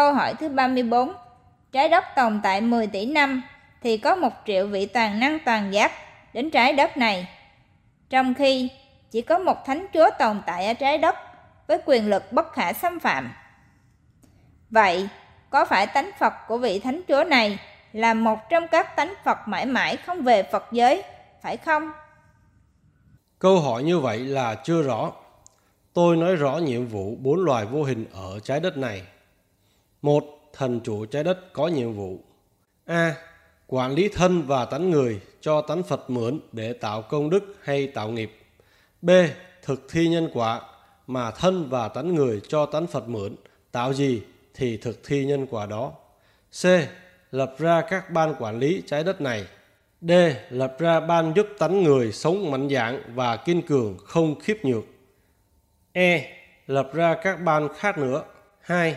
Câu hỏi thứ 34. Trái đất tồn tại 10 tỷ năm thì có một triệu vị toàn năng toàn giác đến trái đất này. Trong khi chỉ có một thánh chúa tồn tại ở trái đất với quyền lực bất khả xâm phạm. Vậy, có phải tánh Phật của vị thánh chúa này là một trong các tánh Phật mãi mãi không về Phật giới, phải không? Câu hỏi như vậy là chưa rõ. Tôi nói rõ nhiệm vụ bốn loài vô hình ở trái đất này. Một, thần chủ trái đất có nhiệm vụ. A. Quản lý thân và tánh người cho tánh Phật mượn để tạo công đức hay tạo nghiệp. B. Thực thi nhân quả mà thân và tánh người cho tánh Phật mượn tạo gì thì thực thi nhân quả đó. C. Lập ra các ban quản lý trái đất này. D. Lập ra ban giúp tánh người sống mạnh dạng và kiên cường không khiếp nhược. E. Lập ra các ban khác nữa. 2.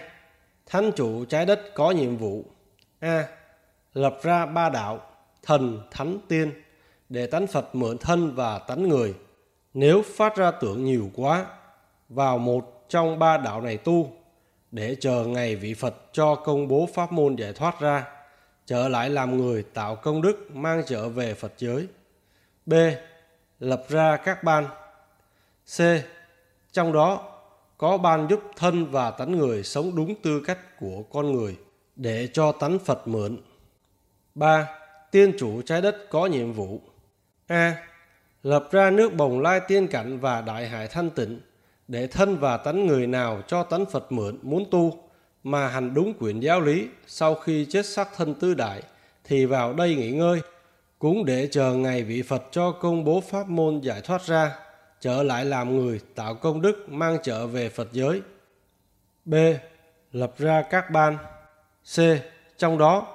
Thánh chủ trái đất có nhiệm vụ A. Lập ra ba đạo thần, thánh, tiên để tánh Phật mượn thân và tánh người. Nếu phát ra tưởng nhiều quá vào một trong ba đạo này tu để chờ ngày vị Phật cho công bố pháp môn giải thoát ra, trở lại làm người tạo công đức mang trở về Phật giới. B. Lập ra các ban. C. Trong đó có ban giúp thân và tánh người sống đúng tư cách của con người để cho tánh Phật mượn. 3. Tiên chủ trái đất có nhiệm vụ A. Lập ra nước bồng lai tiên cảnh và đại hải thanh tịnh để thân và tánh người nào cho tánh Phật mượn muốn tu mà hành đúng quyển giáo lý sau khi chết xác thân tư đại thì vào đây nghỉ ngơi, cũng để chờ ngày vị Phật cho công bố pháp môn giải thoát ra trở lại làm người tạo công đức mang trở về Phật giới. B. Lập ra các ban. C. Trong đó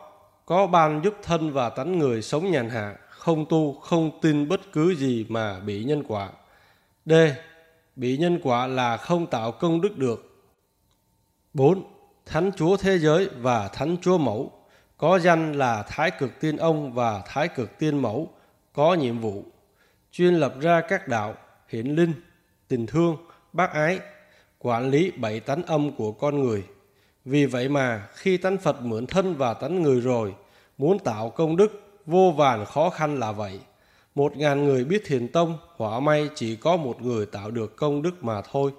có ban giúp thân và tánh người sống nhàn hạ, không tu, không tin bất cứ gì mà bị nhân quả. D. Bị nhân quả là không tạo công đức được. 4. Thánh Chúa Thế Giới và Thánh Chúa Mẫu có danh là Thái Cực Tiên Ông và Thái Cực Tiên Mẫu có nhiệm vụ chuyên lập ra các đạo hiển linh, tình thương, bác ái, quản lý bảy tánh âm của con người. Vì vậy mà khi tánh Phật mượn thân và tánh người rồi, muốn tạo công đức vô vàn khó khăn là vậy. Một ngàn người biết thiền tông, hỏa may chỉ có một người tạo được công đức mà thôi.